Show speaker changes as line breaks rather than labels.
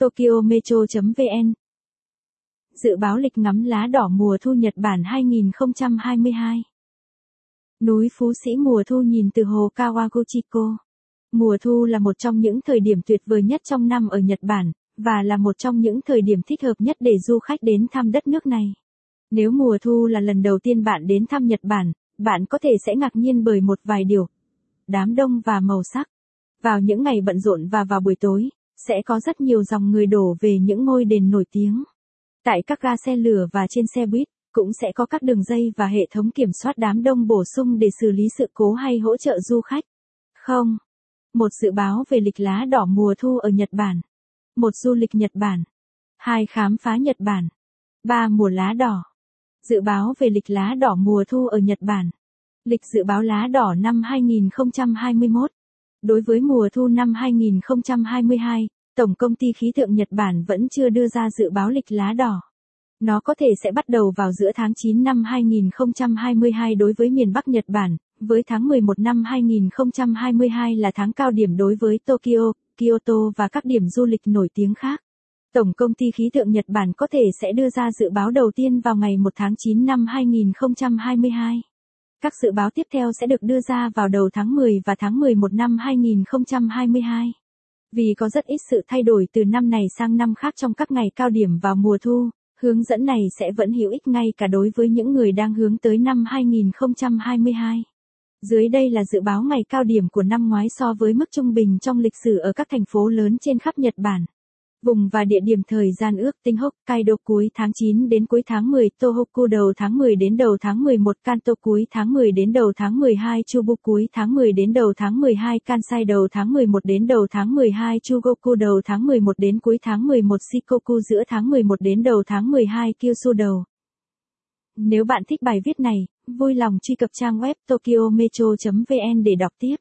Tokyo Metro.vn Dự báo lịch ngắm lá đỏ mùa thu Nhật Bản 2022 Núi Phú Sĩ mùa thu nhìn từ hồ Kawaguchiko. Mùa thu là một trong những thời điểm tuyệt vời nhất trong năm ở Nhật Bản, và là một trong những thời điểm thích hợp nhất để du khách đến thăm đất nước này. Nếu mùa thu là lần đầu tiên bạn đến thăm Nhật Bản, bạn có thể sẽ ngạc nhiên bởi một vài điều. Đám đông và màu sắc. Vào những ngày bận rộn và vào buổi tối, sẽ có rất nhiều dòng người đổ về những ngôi đền nổi tiếng. Tại các ga xe lửa và trên xe buýt, cũng sẽ có các đường dây và hệ thống kiểm soát đám đông bổ sung để xử lý sự cố hay hỗ trợ du khách. Không. Một dự báo về lịch lá đỏ mùa thu ở Nhật Bản. Một du lịch Nhật Bản. Hai khám phá Nhật Bản. Ba mùa lá đỏ. Dự báo về lịch lá đỏ mùa thu ở Nhật Bản. Lịch dự báo lá đỏ năm 2021. Đối với mùa thu năm 2022, Tổng công ty khí tượng Nhật Bản vẫn chưa đưa ra dự báo lịch lá đỏ. Nó có thể sẽ bắt đầu vào giữa tháng 9 năm 2022 đối với miền Bắc Nhật Bản, với tháng 11 năm 2022 là tháng cao điểm đối với Tokyo, Kyoto và các điểm du lịch nổi tiếng khác. Tổng công ty khí tượng Nhật Bản có thể sẽ đưa ra dự báo đầu tiên vào ngày 1 tháng 9 năm 2022. Các dự báo tiếp theo sẽ được đưa ra vào đầu tháng 10 và tháng 11 năm 2022. Vì có rất ít sự thay đổi từ năm này sang năm khác trong các ngày cao điểm vào mùa thu, hướng dẫn này sẽ vẫn hữu ích ngay cả đối với những người đang hướng tới năm 2022. Dưới đây là dự báo ngày cao điểm của năm ngoái so với mức trung bình trong lịch sử ở các thành phố lớn trên khắp Nhật Bản. Vùng và địa điểm thời gian ước tính Hokkaido cuối tháng 9 đến cuối tháng 10, Tohoku đầu tháng 10 đến đầu tháng 11, Kanto cuối tháng 10 đến đầu tháng 12, Chubu cuối tháng 10 đến đầu tháng 12, Kansai đầu tháng 11 đến đầu tháng 12, Chugoku đầu tháng 11 đến cuối tháng 11, Shikoku giữa tháng 11 đến đầu tháng 12, Kyushu đầu. Nếu bạn thích bài viết này, vui lòng truy cập trang web tokyometro.vn để đọc tiếp.